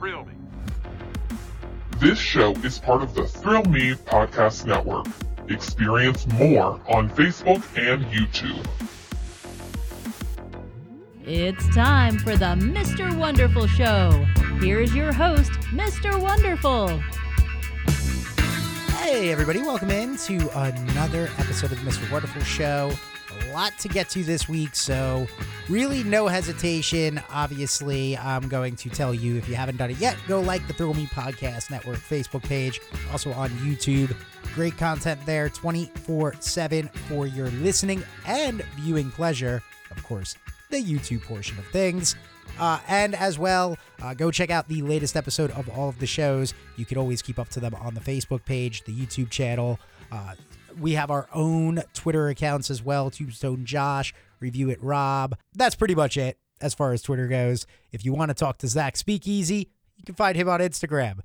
Thrill Me. This show is part of the Thrill Me Podcast Network. Experience more on Facebook and YouTube. It's time for the Mr. Wonderful Show. Here's your host, Mr. Wonderful. Hey, everybody, welcome in to another episode of the Mr. Wonderful Show. Lot to get to this week, so really no hesitation. Obviously, I'm going to tell you if you haven't done it yet, go like the Thrill Me Podcast Network Facebook page, also on YouTube. Great content there 24 7 for your listening and viewing pleasure. Of course, the YouTube portion of things. Uh, and as well, uh, go check out the latest episode of all of the shows. You can always keep up to them on the Facebook page, the YouTube channel. Uh, we have our own Twitter accounts as well Tombstone Josh, Review It Rob. That's pretty much it as far as Twitter goes. If you want to talk to Zach Speakeasy, you can find him on Instagram.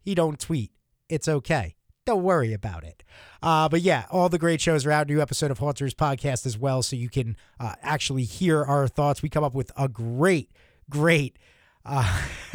He don't tweet. It's okay. Don't worry about it. Uh, but yeah, all the great shows are out. New episode of Haunters podcast as well, so you can uh, actually hear our thoughts. We come up with a great, great. Uh,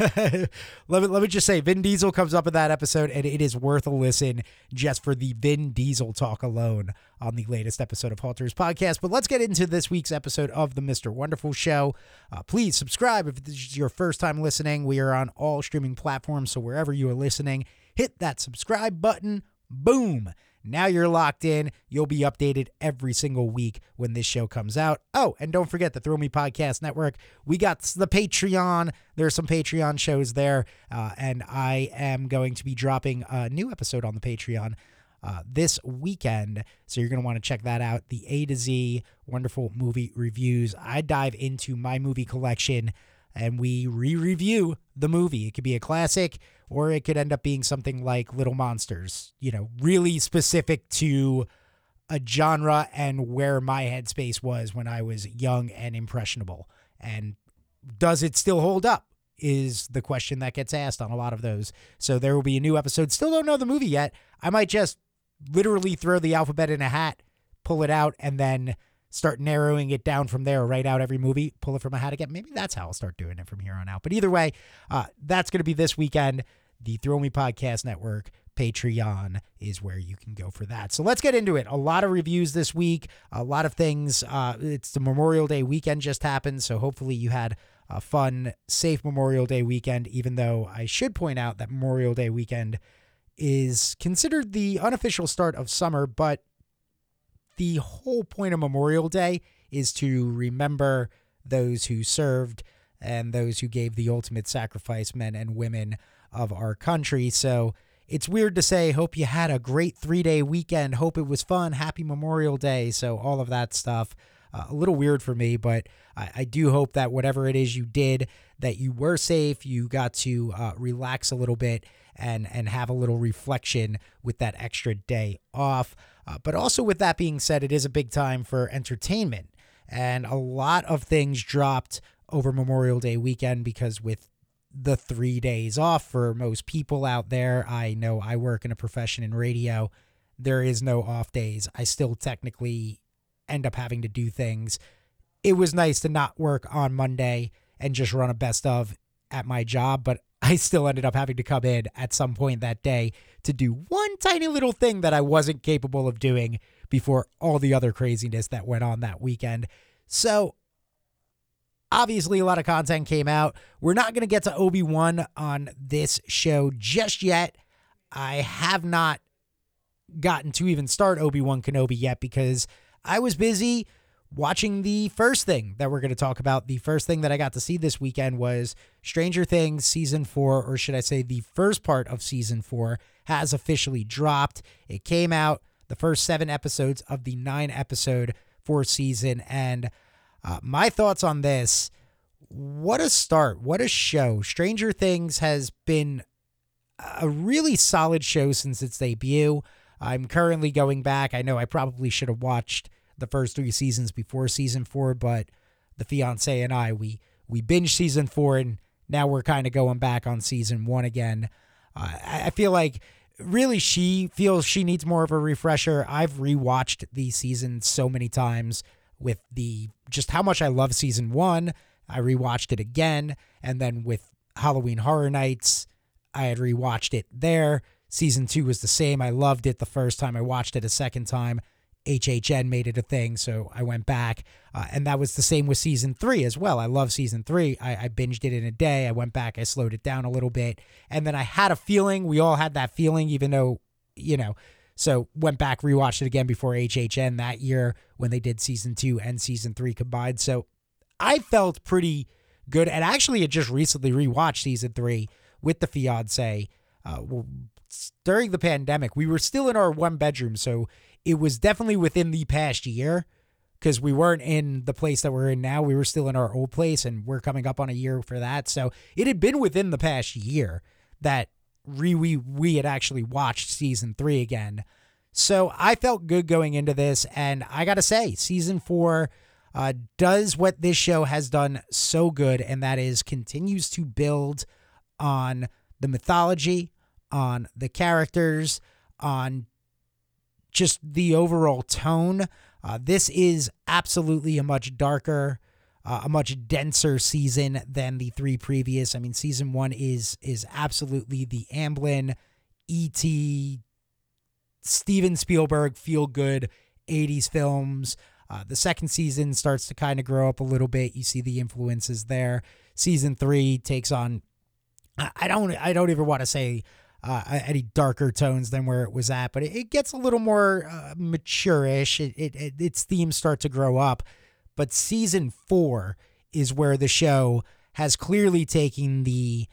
let me let me just say, Vin Diesel comes up in that episode, and it is worth a listen just for the Vin Diesel talk alone on the latest episode of Haunters podcast. But let's get into this week's episode of the Mister Wonderful Show. Uh, please subscribe if this is your first time listening. We are on all streaming platforms, so wherever you are listening, hit that subscribe button. Boom. Now you're locked in. You'll be updated every single week when this show comes out. Oh, and don't forget the Thrill Me Podcast Network. We got the Patreon. There's some Patreon shows there. Uh, and I am going to be dropping a new episode on the Patreon uh, this weekend. So you're going to want to check that out. The A to Z wonderful movie reviews. I dive into my movie collection and we re review the movie. It could be a classic or it could end up being something like Little Monsters, you know, really specific to a genre and where my headspace was when I was young and impressionable. And does it still hold up? Is the question that gets asked on a lot of those. So there will be a new episode. Still don't know the movie yet. I might just literally throw the alphabet in a hat, pull it out, and then start narrowing it down from there, write out every movie, pull it from a hat again. Maybe that's how I'll start doing it from here on out. But either way, uh, that's going to be this weekend. The Thrill Me Podcast Network Patreon is where you can go for that. So let's get into it. A lot of reviews this week, a lot of things. Uh, it's the Memorial Day weekend just happened. So hopefully you had a fun, safe Memorial Day weekend, even though I should point out that Memorial Day weekend is considered the unofficial start of summer, but the whole point of Memorial Day is to remember those who served and those who gave the ultimate sacrifice, men and women of our country. So it's weird to say, hope you had a great three day weekend. Hope it was fun. Happy Memorial Day. So, all of that stuff. Uh, a little weird for me, but I, I, do hope that whatever it is you did, that you were safe, you got to uh, relax a little bit and and have a little reflection with that extra day off. Uh, but also, with that being said, it is a big time for entertainment, and a lot of things dropped over Memorial Day weekend because with the three days off for most people out there. I know I work in a profession in radio. There is no off days. I still technically end up having to do things. It was nice to not work on Monday and just run a best of at my job, but I still ended up having to come in at some point that day to do one tiny little thing that I wasn't capable of doing before all the other craziness that went on that weekend. So Obviously, a lot of content came out. We're not going to get to Obi Wan on this show just yet. I have not gotten to even start Obi Wan Kenobi yet because I was busy watching the first thing that we're going to talk about. The first thing that I got to see this weekend was Stranger Things season four, or should I say, the first part of season four has officially dropped. It came out, the first seven episodes of the nine episode four season, and uh, my thoughts on this what a start. What a show. Stranger Things has been a really solid show since its debut. I'm currently going back. I know I probably should have watched the first three seasons before season four, but the fiance and I, we we binge season four and now we're kind of going back on season one again. Uh, I feel like really she feels she needs more of a refresher. I've rewatched the season so many times with the just how much I love season one. I rewatched it again, and then with Halloween Horror Nights. I had rewatched it there. Season two was the same. I loved it the first time. I watched it a second time. HHN made it a thing, so I went back. Uh, and that was the same with season three as well. I love season three. I, I binged it in a day. I went back, I slowed it down a little bit. And then I had a feeling, we all had that feeling, even though, you know, so went back, rewatched it again before HHN that year when they did season two and season three combined. So I felt pretty good. And actually, had just recently rewatched season three with the fiance. Uh, during the pandemic, we were still in our one bedroom, so it was definitely within the past year because we weren't in the place that we're in now. We were still in our old place, and we're coming up on a year for that. So it had been within the past year that re- we we had actually watched season three again. So I felt good going into this, and I gotta say, season four uh, does what this show has done so good, and that is continues to build on the mythology, on the characters, on just the overall tone. Uh, this is absolutely a much darker, uh, a much denser season than the three previous. I mean, season one is is absolutely the Amblin, E.T., Steven Spielberg feel good 80s films. Uh, the second season starts to kind of grow up a little bit. You see the influences there. Season three takes on I don't I don't even want to say uh, any darker tones than where it was at, but it, it gets a little more uh, mature-ish. It, it, it, its themes start to grow up, but season four is where the show has clearly taken the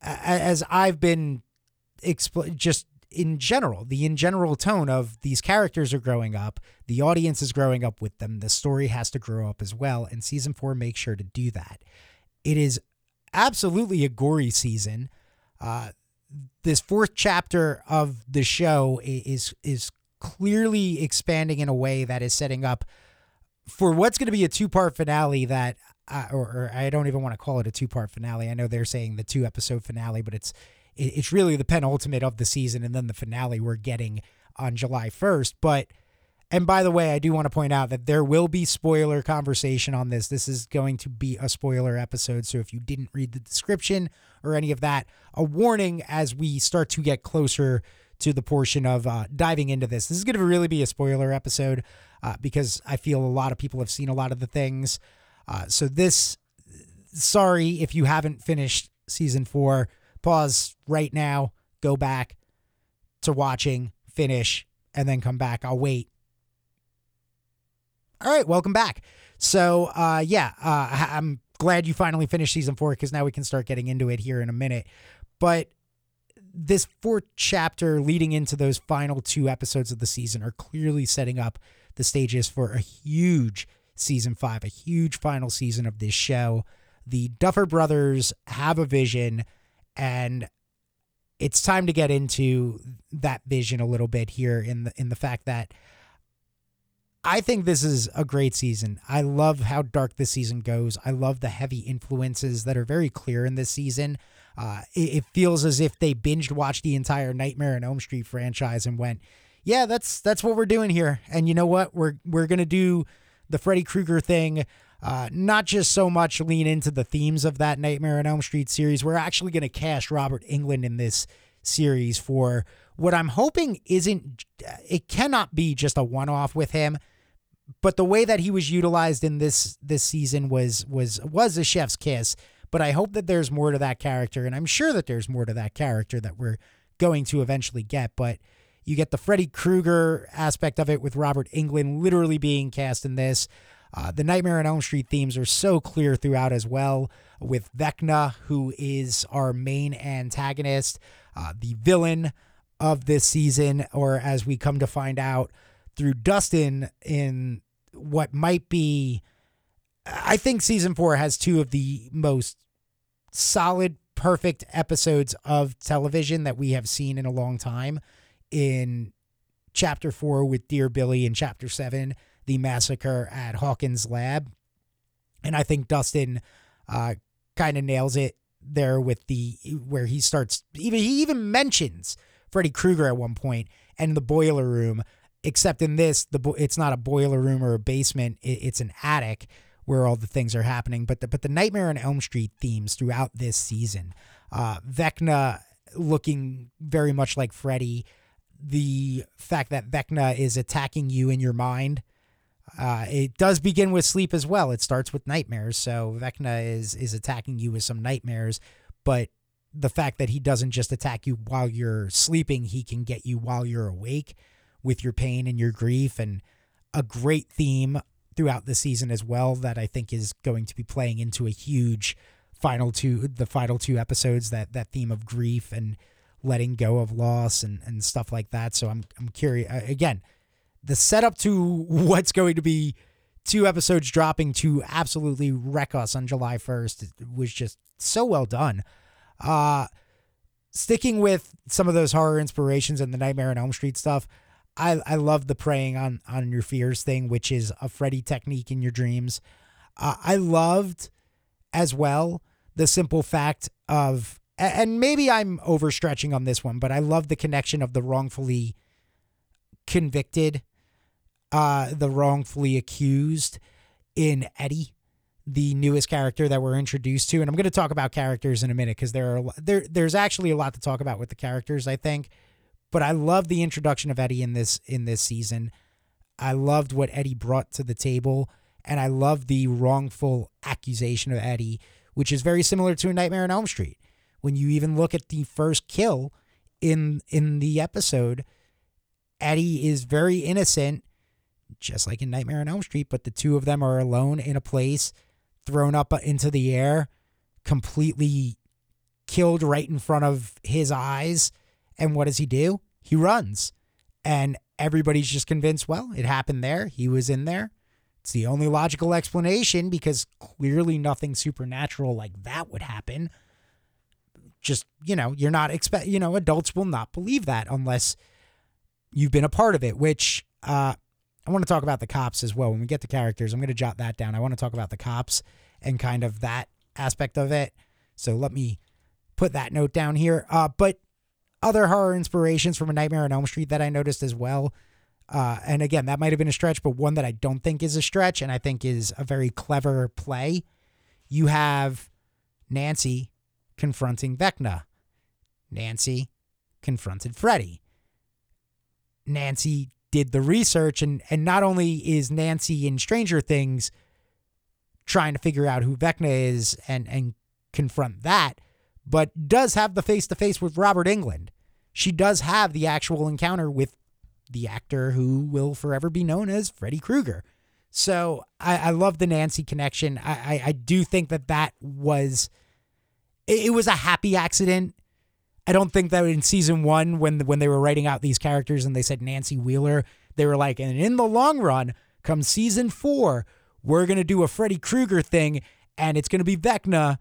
as I've been expl- just in general, the in general tone of these characters are growing up, the audience is growing up with them, the story has to grow up as well, and season four makes sure to do that. It is absolutely a gory season. Uh, this fourth chapter of the show is is clearly expanding in a way that is setting up for what's going to be a two part finale that uh, or, or, I don't even want to call it a two part finale. I know they're saying the two episode finale, but it's it's really the penultimate of the season and then the finale we're getting on July 1st. But and by the way, I do want to point out that there will be spoiler conversation on this. This is going to be a spoiler episode. So if you didn't read the description or any of that, a warning as we start to get closer to the portion of uh, diving into this. This is going to really be a spoiler episode uh, because I feel a lot of people have seen a lot of the things. Uh, so this, sorry if you haven't finished season four, pause right now, go back to watching, finish, and then come back. I'll wait all right, welcome back. So, uh, yeah, uh, I'm glad you finally finished season four because now we can start getting into it here in a minute. But this fourth chapter leading into those final two episodes of the season are clearly setting up the stages for a huge season five, a huge final season of this show. The Duffer brothers have a vision, and it's time to get into that vision a little bit here in the in the fact that I think this is a great season. I love how dark this season goes. I love the heavy influences that are very clear in this season. Uh, it, it, feels as if they binged watched the entire Nightmare on Elm Street franchise and went, "Yeah, that's that's what we're doing here." And you know what? We're we're gonna do the Freddy Krueger thing. Uh, not just so much lean into the themes of that Nightmare on Elm Street series. We're actually going to cast Robert Englund in this series for what I'm hoping isn't. It cannot be just a one-off with him but the way that he was utilized in this this season was was was a chef's kiss. But I hope that there's more to that character, and I'm sure that there's more to that character that we're going to eventually get. But you get the Freddy Krueger aspect of it with Robert Englund literally being cast in this. Uh, the Nightmare on Elm Street themes are so clear throughout as well, with Vecna, who is our main antagonist, uh, the villain of this season, or as we come to find out, through Dustin in what might be. I think season four has two of the most solid, perfect episodes of television that we have seen in a long time. In chapter four with Dear Billy, and chapter seven, the massacre at Hawkins Lab. And I think Dustin uh, kind of nails it there with the where he starts even he even mentions Freddy Krueger at one point and the boiler room except in this the it's not a boiler room or a basement it's an attic where all the things are happening. But the but the Nightmare on Elm Street themes throughout this season, uh, Vecna looking very much like Freddy, the fact that Vecna is attacking you in your mind. Uh, it does begin with sleep as well. It starts with nightmares, so Vecna is is attacking you with some nightmares, but the fact that he doesn't just attack you while you're sleeping, he can get you while you're awake with your pain and your grief and a great theme throughout the season as well that I think is going to be playing into a huge final two the final two episodes that that theme of grief and letting go of loss and and stuff like that. So I'm I'm curious again the setup to what's going to be two episodes dropping to absolutely wreck us on July 1st was just so well done. Uh sticking with some of those horror inspirations and the Nightmare on Elm Street stuff, I I love the preying on on your fears thing, which is a Freddy technique in your dreams. Uh, I loved as well the simple fact of and maybe I'm overstretching on this one, but I love the connection of the wrongfully convicted, uh, the wrongfully accused in Eddie, the newest character that we're introduced to. And I'm going to talk about characters in a minute because there are there there's actually a lot to talk about with the characters. I think, but I love the introduction of Eddie in this in this season. I loved what Eddie brought to the table, and I love the wrongful accusation of Eddie, which is very similar to a Nightmare on Elm Street. When you even look at the first kill in in the episode, Eddie is very innocent, just like in Nightmare on Elm Street, but the two of them are alone in a place, thrown up into the air, completely killed right in front of his eyes. And what does he do? He runs. And everybody's just convinced, well, it happened there. He was in there. It's the only logical explanation because clearly nothing supernatural like that would happen. Just, you know, you're not expect, you know, adults will not believe that unless you've been a part of it, which uh, I want to talk about the cops as well. When we get to characters, I'm going to jot that down. I want to talk about the cops and kind of that aspect of it. So let me put that note down here. Uh, but other horror inspirations from A Nightmare on Elm Street that I noticed as well. Uh, and again, that might have been a stretch, but one that I don't think is a stretch and I think is a very clever play. You have Nancy confronting Vecna. Nancy confronted Freddy. Nancy did the research and and not only is Nancy in Stranger Things trying to figure out who Vecna is and and confront that, but does have the face to face with Robert Englund. She does have the actual encounter with the actor who will forever be known as Freddy Krueger. So I, I love the Nancy connection. I, I, I do think that that was it, it was a happy accident I don't think that in season one, when when they were writing out these characters and they said Nancy Wheeler, they were like, and in the long run, come season four, we're gonna do a Freddy Krueger thing, and it's gonna be Vecna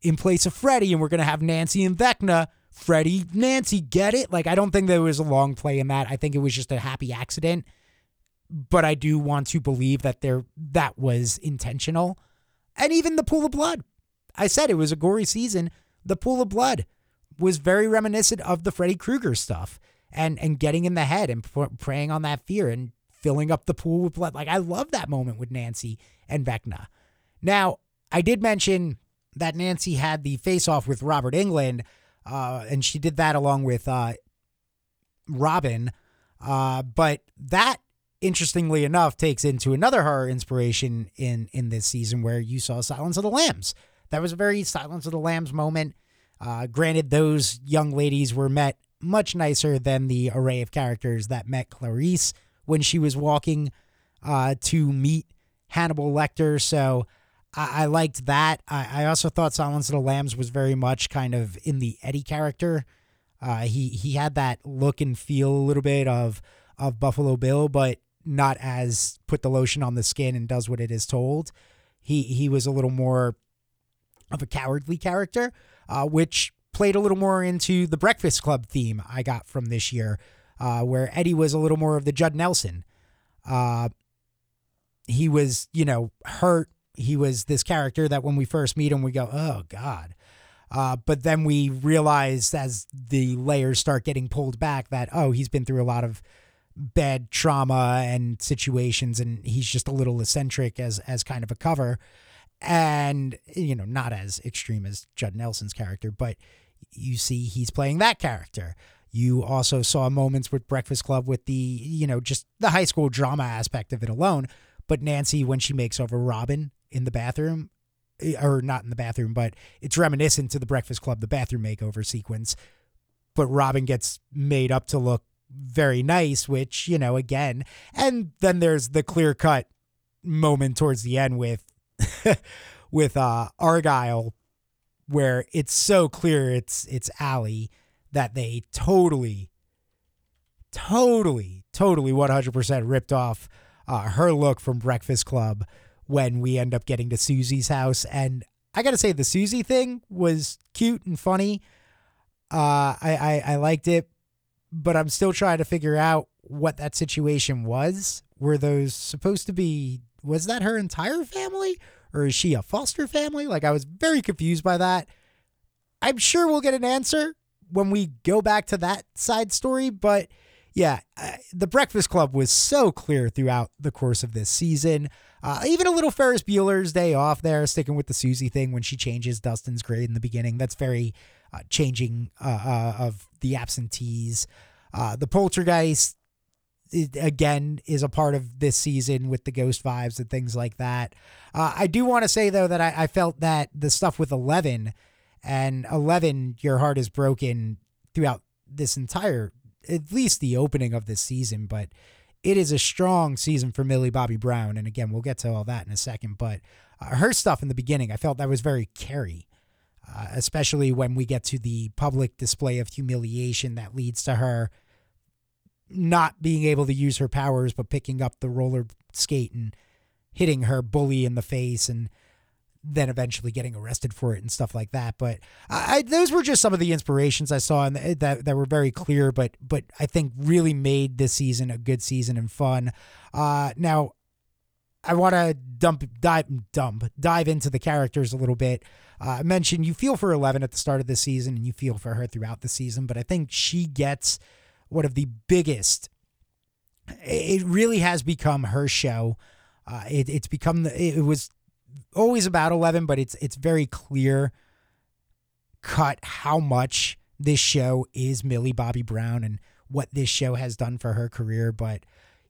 in place of Freddy, and we're gonna have Nancy and Vecna. Freddy, Nancy, get it? Like, I don't think there was a long play in that. I think it was just a happy accident. But I do want to believe that there that was intentional. And even the pool of blood. I said it was a gory season. The pool of blood was very reminiscent of the Freddy Krueger stuff and and getting in the head and preying on that fear and filling up the pool with blood. Like I love that moment with Nancy and Vecna. Now, I did mention that Nancy had the face off with Robert Englund, uh, and she did that along with uh, Robin. Uh, but that, interestingly enough, takes into another horror inspiration in in this season where you saw Silence of the Lambs. That was a very Silence of the Lambs moment. Uh, granted, those young ladies were met much nicer than the array of characters that met Clarice when she was walking uh, to meet Hannibal Lecter. So I, I liked that. I, I, also thought Silence of the Lambs was very much kind of in the Eddie character. Uh, he he had that look and feel a little bit of of Buffalo Bill, but not as put the lotion on the skin and does what it is told. He he was a little more of a cowardly character uh, which played a little more into the Breakfast Club theme I got from this year, uh, where Eddie was a little more of the Judd Nelson. Uh, he was, you know, hurt. He was this character that when we first meet him, we go, oh, God. Uh, but then we realize as the layers start getting pulled back that, oh, he's been through a lot of bad trauma and situations and he's just a little eccentric as as kind of a cover and you know not as extreme as Judd Nelson's character but you see he's playing that character. You also saw moments with Breakfast Club with the you know just the high school drama aspect of it alone. But Nancy when she makes over Robin in the bathroom eh, or not in the bathroom but it's reminiscent to the Breakfast Club the bathroom makeover sequence. But Robin gets made up to look very nice, which, you know, again, and then there's the clear cut moment towards the end with with uh Argyle where it's so clear it's it's Allie that they totally totally totally 100% ripped off uh, her look from Breakfast Club when we end up getting to Susie's house and I got to say the Susie thing was cute and funny. Uh I, I I liked it, but I'm still trying to figure out what that situation was. Were those supposed to be, was that her entire family? Or is she a foster family? Like, I was very confused by that. I'm sure we'll get an answer when we go back to that side story, but yeah, the Breakfast Club was so clear throughout the course of this season. Uh, even a little Ferris Bueller's Day Off there, sticking with the Susie thing when she changes Dustin's grade in the beginning. That's very uh, changing uh, uh, of the absentees. Uh, the Poltergeist, it, again, is a part of this season with the ghost vibes and things like that. I do want to say, though, that I, I felt that the stuff with 11 and 11, Your Heart is Broken throughout this entire, at least the opening of this season, but it is a strong season for Millie Bobby Brown. And again, we'll get to all that in a second. But uh, her stuff in the beginning, I felt that was very Carrie, uh, especially when we get to the public display of humiliation that leads to her not being able to use her powers, but picking up the roller skate and hitting her bully in the face and then eventually getting arrested for it and stuff like that. But I, those were just some of the inspirations I saw and that that were very clear, but but I think really made this season a good season and fun. Uh, now, I want to dump dive dump dive into the characters a little bit. Uh, I mentioned you feel for Eleven at the start of the season and you feel for her throughout the season, but I think she gets one of the biggest. It really has become her show. Uh, it, it's become the, it was always about 11 but it's it's very clear cut how much this show is Millie Bobby Brown and what this show has done for her career but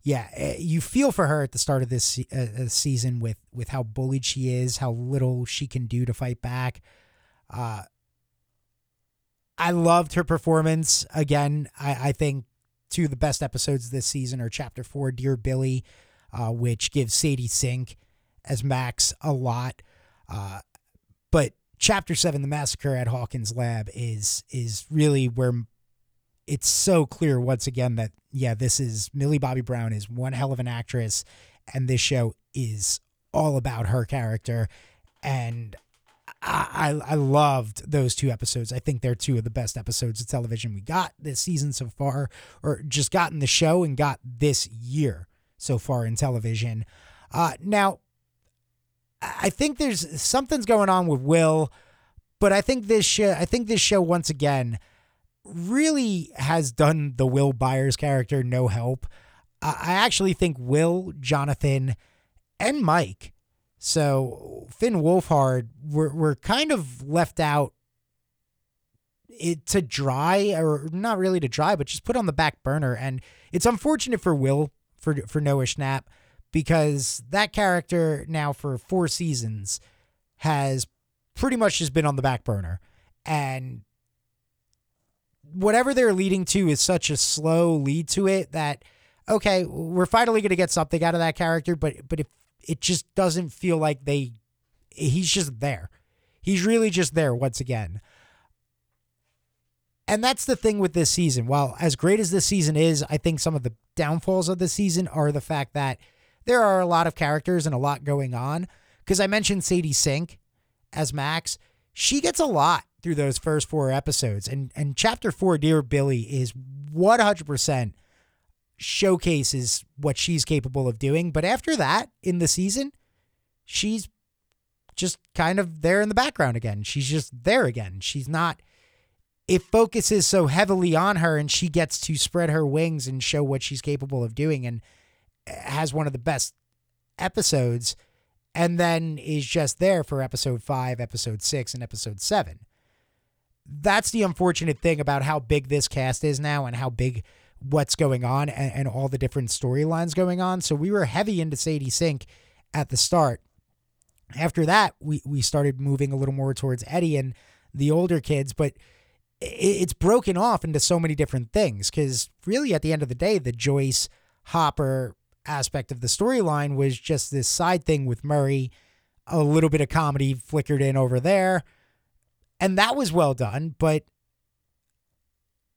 yeah eh, you feel for her at the start of this uh, season with with how bullied she is how little she can do to fight back uh I loved her performance again I I think two of the best episodes this season are chapter 4 Dear Billy uh, which gives Sadie Sink as Max a lot. Uh, but chapter seven, the massacre at Hawkins Lab, is is really where it's so clear once again that yeah, this is Millie Bobby Brown is one hell of an actress, and this show is all about her character, and I, I, loved those two episodes. I think they're two of the best episodes of television we got this season so far, or just gotten the show and got this year so far in television. Uh, now, I think there's something's going on with Will, but I think this show, I think this show once again really has done the Will Byers character no help. I actually think Will, Jonathan, and Mike, so Finn Wolfhard, were were kind of left out it to dry or not really to dry, but just put on the back burner. And it's unfortunate for Will for for Noah Schnapp because that character now for four seasons has pretty much just been on the back burner. And whatever they're leading to is such a slow lead to it that okay, we're finally going to get something out of that character, but but if it just doesn't feel like they he's just there. He's really just there once again. And that's the thing with this season. While as great as this season is, I think some of the downfalls of the season are the fact that there are a lot of characters and a lot going on. Because I mentioned Sadie Sink as Max, she gets a lot through those first four episodes, and and chapter four, Dear Billy, is one hundred percent showcases what she's capable of doing. But after that, in the season, she's just kind of there in the background again. She's just there again. She's not it focuses so heavily on her and she gets to spread her wings and show what she's capable of doing and has one of the best episodes and then is just there for episode 5, episode 6 and episode 7. That's the unfortunate thing about how big this cast is now and how big what's going on and, and all the different storylines going on. So we were heavy into Sadie Sink at the start. After that, we we started moving a little more towards Eddie and the older kids, but it's broken off into so many different things because really at the end of the day the joyce hopper aspect of the storyline was just this side thing with murray a little bit of comedy flickered in over there and that was well done but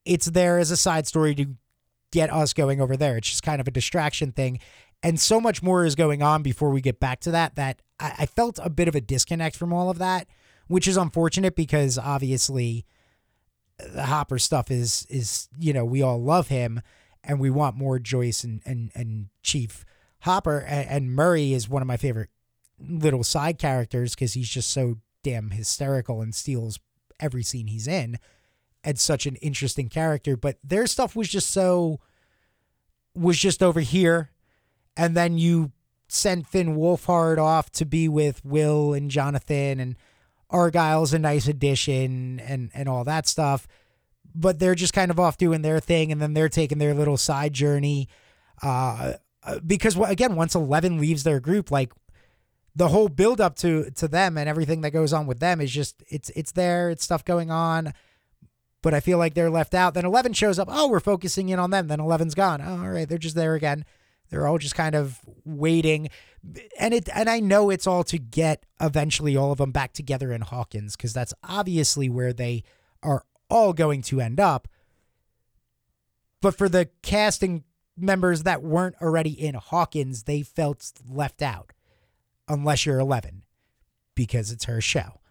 it's there as a side story to get us going over there. It's just kind of a distraction thing. And so much more is going on before we get back to that that I, I felt a bit of a disconnect from all of that which is unfortunate because obviously uh, the Hopper stuff is is you know we all love him and we want more Joyce and and and Chief Hopper. And, and Murray is one of my favorite little side characters because he's just so damn hysterical and steals every scene he's in and such an interesting character but their stuff was just so was just over here and then you sent Finn Wolfhard off to be with Will and Jonathan and Argyle's a nice addition and and all that stuff. But they're just kind of off doing their thing, and then they're taking their little side journey. Uh, uh because again, once Eleven leaves their group, like the whole build up to to them and everything that goes on with them is just it's it's there, it's stuff going on. But I feel like they're left out. Then Eleven shows up. Oh, we're focusing in on them. Then Eleven's gone. Oh, all right, they're just there again. They're all just kind of waiting. And it and I know it's all to get eventually all of them back together in Hawkins because that's obviously where they are all going to end up. But for the casting members that weren't already in Hawkins, they felt left out unless you're 11 because it's her show.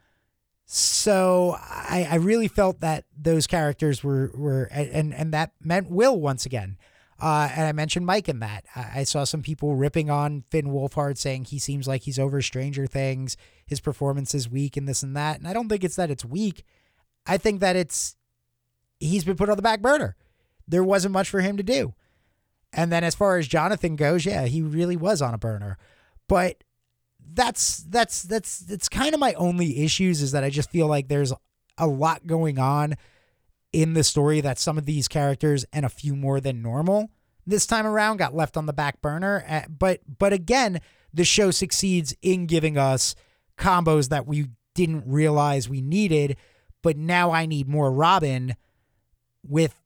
So I, I really felt that those characters were were and and that meant Will once again. Uh, and I mentioned Mike in that. I saw some people ripping on Finn Wolfhard saying he seems like he's over Stranger Things. His performance is weak and this and that. And I don't think it's that it's weak. I think that it's he's been put on the back burner. There wasn't much for him to do. And then as far as Jonathan goes, yeah, he really was on a burner. But that's that's that's that's kind of my only issues is that I just feel like there's a lot going on in the story that some of these characters and a few more than normal this time around got left on the back burner. Uh, but but again, the show succeeds in giving us combos that we didn't realize we needed. But now I need more Robin with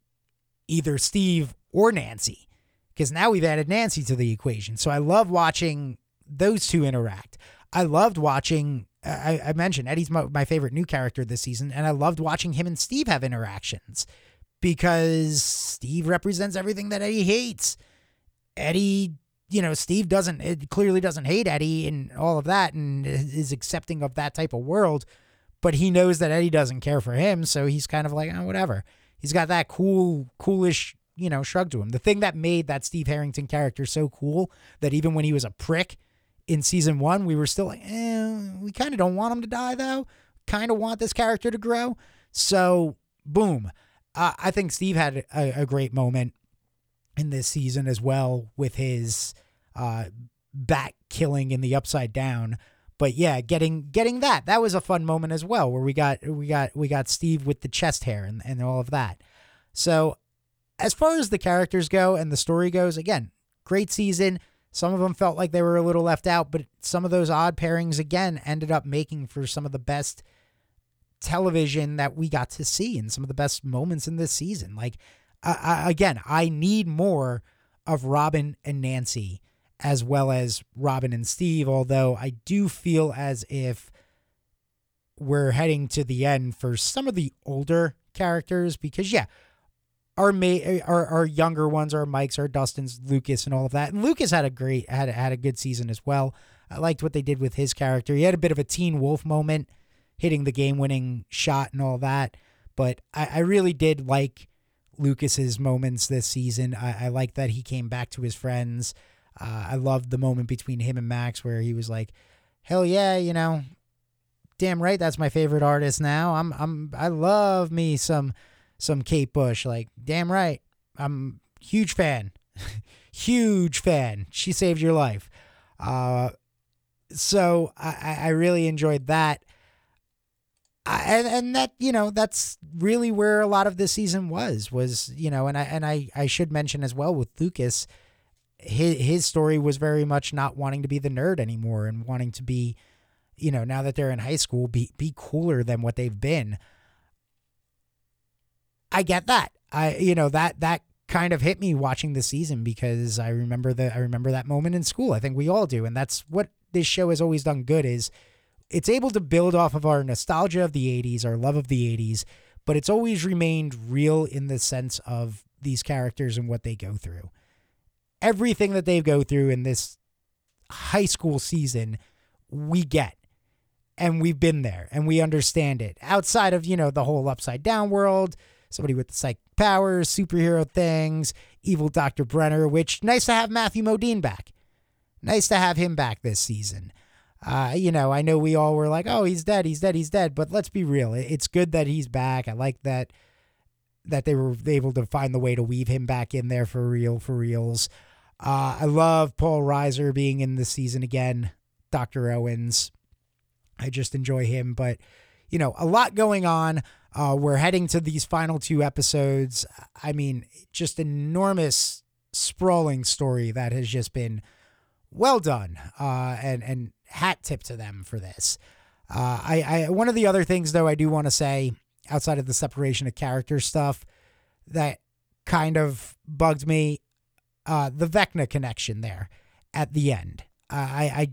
either Steve or Nancy because now we've added Nancy to the equation. So I love watching those two interact. I loved watching I, I mentioned Eddie's my, my favorite new character this season, and I loved watching him and Steve have interactions because Steve represents everything that Eddie hates. Eddie, you know, Steve doesn't it clearly doesn't hate Eddie and all of that, and is accepting of that type of world, but he knows that Eddie doesn't care for him, so he's kind of like, oh, whatever. He's got that cool, coolish, you know, shrug to him. The thing that made that Steve Harrington character so cool that even when he was a prick in season one, we were still like, eh, we kind of don't want him to die though. Kind of want this character to grow. So, boom. Uh, I think Steve had a, a, great moment in this season as well with his uh, bat killing in the upside down. But yeah, getting getting that that was a fun moment as well, where we got we got we got Steve with the chest hair and, and all of that. So, as far as the characters go and the story goes, again, great season some of them felt like they were a little left out, but some of those odd pairings again ended up making for some of the best television that we got to see and some of the best moments in this season. Like, again, I need more of Robin and Nancy as well as Robin and Steve, although I do feel as if we're heading to the end for some of the older characters because, yeah, our ma- our our younger ones, our Mikes, our Dustins, Lucas, and all of that. And Lucas had a great had had a good season as well. I liked what they did with his character. He had a bit of a Teen Wolf moment, hitting the game winning shot and all that. But I, I really did like Lucas's moments this season. I, I like that he came back to his friends. Uh, I loved the moment between him and Max where he was like, "Hell yeah, you know, damn right that's my favorite artist now. I'm I'm I love me some some Kate Bush. Like damn right. I'm huge fan. huge fan. She saved your life. Uh so I, I really enjoyed that. I, and and that you know that's really where a lot of this season was was you know and I and I I should mention as well with Lucas his his story was very much not wanting to be the nerd anymore and wanting to be you know now that they're in high school be be cooler than what they've been I get that I you know that that kind of hit me watching the season because I remember the I remember that moment in school I think we all do and that's what this show has always done good is it's able to build off of our nostalgia of the 80s, our love of the 80s, but it's always remained real in the sense of these characters and what they go through. Everything that they go through in this high school season, we get. And we've been there and we understand it. Outside of, you know, the whole upside down world, somebody with psychic powers, superhero things, evil Dr. Brenner, which nice to have Matthew Modine back. Nice to have him back this season. Uh, you know, I know we all were like, "Oh, he's dead, he's dead, he's dead," but let's be real. It's good that he's back. I like that that they were able to find the way to weave him back in there for real, for reals. Uh, I love Paul Reiser being in the season again. Doctor Owens, I just enjoy him. But you know, a lot going on. Uh, we're heading to these final two episodes. I mean, just enormous, sprawling story that has just been well done. Uh, and and hat tip to them for this. Uh, I, I one of the other things though I do want to say outside of the separation of character stuff that kind of bugged me, uh, the Vecna connection there at the end. I I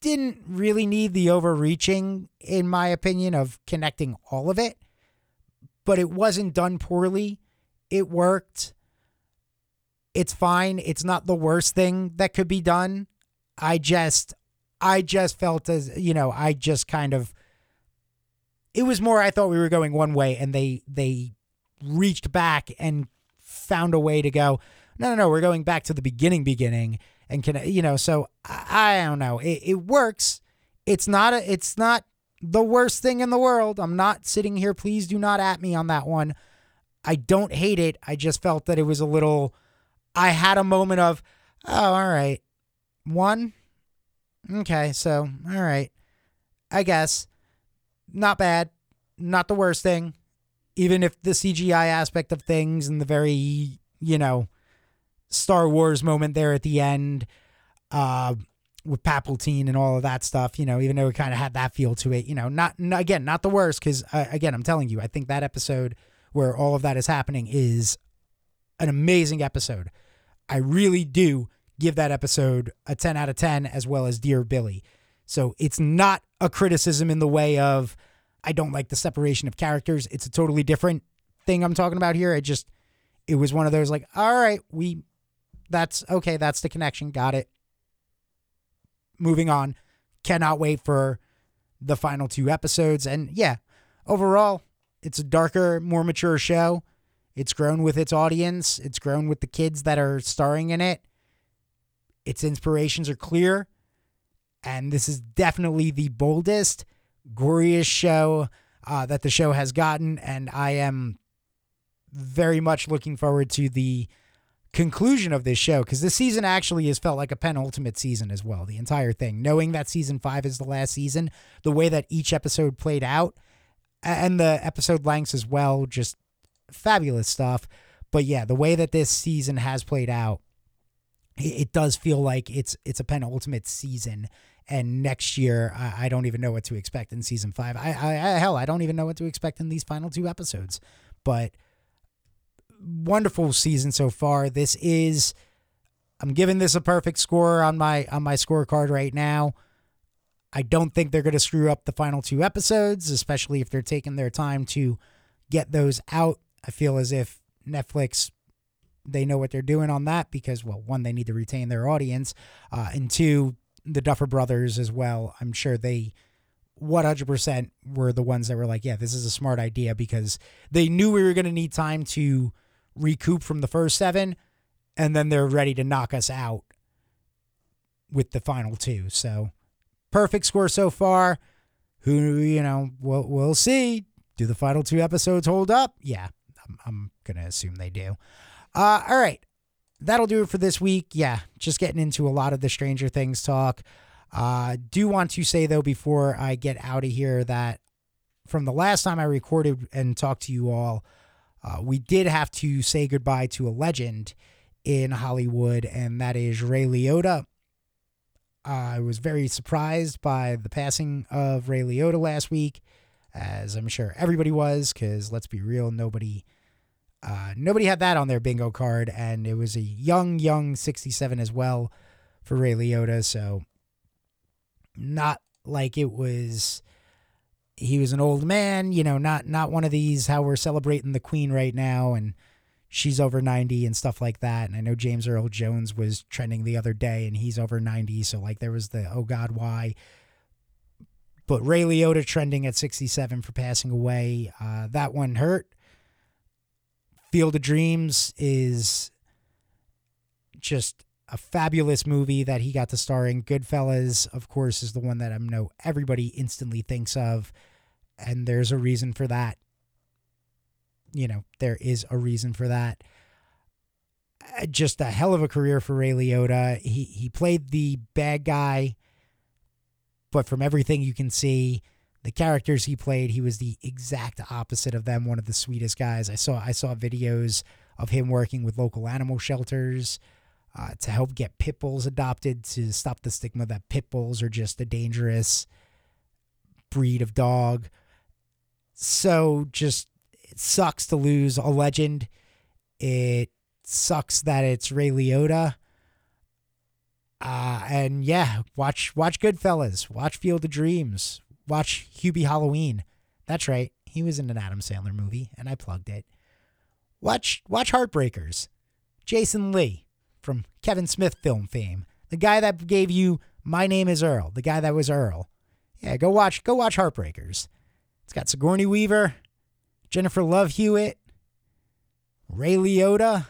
didn't really need the overreaching, in my opinion, of connecting all of it, but it wasn't done poorly. It worked. It's fine. It's not the worst thing that could be done. I just I just felt as you know, I just kind of it was more I thought we were going one way and they they reached back and found a way to go no no no we're going back to the beginning beginning and can you know so I, I don't know it, it works it's not a it's not the worst thing in the world. I'm not sitting here. Please do not at me on that one. I don't hate it. I just felt that it was a little I had a moment of oh all right. One? Okay, so all right. I guess. Not bad, not the worst thing. Even if the CGI aspect of things and the very, you know, Star Wars moment there at the end, uh, with Palpatine and all of that stuff, you know, even though it kind of had that feel to it, you know, not, not again, not the worst because uh, again, I'm telling you, I think that episode where all of that is happening is an amazing episode. I really do give that episode a 10 out of 10 as well as Dear Billy. So it's not a criticism in the way of I don't like the separation of characters. It's a totally different thing I'm talking about here. It just it was one of those like, all right, we that's okay, that's the connection. Got it. Moving on. Cannot wait for the final two episodes. And yeah, overall, it's a darker, more mature show. It's grown with its audience. It's grown with the kids that are starring in it. Its inspirations are clear, and this is definitely the boldest, goriest show uh, that the show has gotten, and I am very much looking forward to the conclusion of this show because this season actually has felt like a penultimate season as well. The entire thing, knowing that season five is the last season, the way that each episode played out, and the episode lengths as well, just fabulous stuff. But yeah, the way that this season has played out it does feel like it's it's a penultimate season and next year I, I, don't even know what to expect in season five I, I, I hell i don't even know what to expect in these final two episodes but wonderful season so far. This is i'm giving this a perfect score on my on my scorecard right now. I don't think they're going to screw up the final two episodes especially if they're taking their time to get those out. I feel as if netflix they know what they're doing on that because, well, one, they need to retain their audience, uh, and two, the Duffer Brothers as well. I'm sure they 100% were the ones that were like, yeah, this is a smart idea because they knew we were going to need time to recoup from the first seven, and then they're ready to knock us out with the final two. So, perfect score so far. who you know, we'll we'll see. Do the final two episodes hold up? Yeah, I'm, I'm gonna assume they do. Uh, all right, that'll do it for this week. Yeah, just getting into a lot of the Stranger Things talk. Uh, do want to say though before I get out of here that from the last time I recorded and talked to you all, uh, we did have to say goodbye to a legend in Hollywood, and that is Ray Liotta. I was very surprised by the passing of Ray Liotta last week, as I'm sure everybody was, because let's be real, nobody. Uh, nobody had that on their bingo card, and it was a young, young 67 as well for Ray Liotta. So, not like it was he was an old man, you know, not not one of these how we're celebrating the queen right now and she's over 90 and stuff like that. And I know James Earl Jones was trending the other day and he's over 90, so like there was the oh god why. But Ray Liotta trending at 67 for passing away. Uh, that one hurt. Field of Dreams is just a fabulous movie that he got to star in. Goodfellas, of course, is the one that I know everybody instantly thinks of, and there's a reason for that. You know, there is a reason for that. Uh, just a hell of a career for Ray Liotta. He he played the bad guy, but from everything you can see, the characters he played, he was the exact opposite of them. One of the sweetest guys. I saw I saw videos of him working with local animal shelters uh, to help get pit bulls adopted to stop the stigma that pit bulls are just a dangerous breed of dog. So just it sucks to lose a legend. It sucks that it's Ray Liotta. Uh, and yeah, watch watch Goodfellas, watch Field of Dreams, watch Hubie Halloween. That's right, he was in an Adam Sandler movie, and I plugged it. Watch watch Heartbreakers, Jason Lee from Kevin Smith film fame, the guy that gave you My Name Is Earl, the guy that was Earl. Yeah, go watch go watch Heartbreakers. It's got Sigourney Weaver, Jennifer Love Hewitt, Ray Liotta.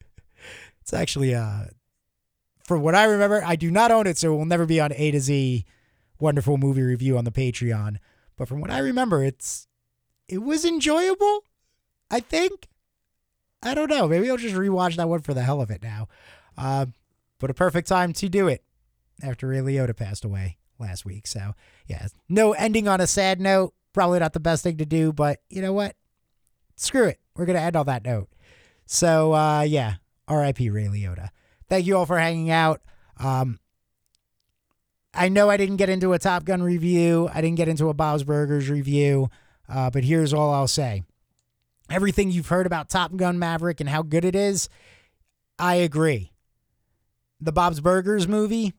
it's actually uh from what I remember, I do not own it, so it will never be on A to Z wonderful movie review on the Patreon. But from what I remember, it's it was enjoyable. I think. I don't know. Maybe I'll just rewatch that one for the hell of it now. Uh, but a perfect time to do it after Ray Liotta passed away last week. So, yeah, no ending on a sad note. Probably not the best thing to do, but you know what? Screw it. We're going to end on that note. So, uh, yeah, RIP Ray Liotta. Thank you all for hanging out. Um, I know I didn't get into a Top Gun review, I didn't get into a Bob's Burgers review, uh, but here's all I'll say everything you've heard about Top Gun Maverick and how good it is, I agree. The Bob's Burgers movie,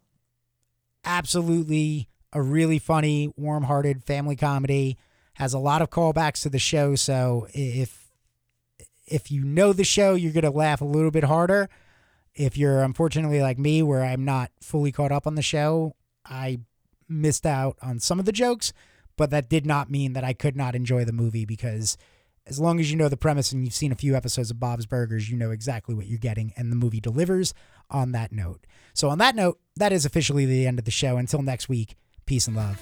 absolutely a really funny, warm hearted family comedy. Has a lot of callbacks to the show, so if if you know the show, you're gonna laugh a little bit harder. If you're unfortunately like me, where I'm not fully caught up on the show, I missed out on some of the jokes, but that did not mean that I could not enjoy the movie because as long as you know the premise and you've seen a few episodes of Bob's Burgers, you know exactly what you're getting, and the movie delivers on that note. So, on that note, that is officially the end of the show. Until next week, peace and love.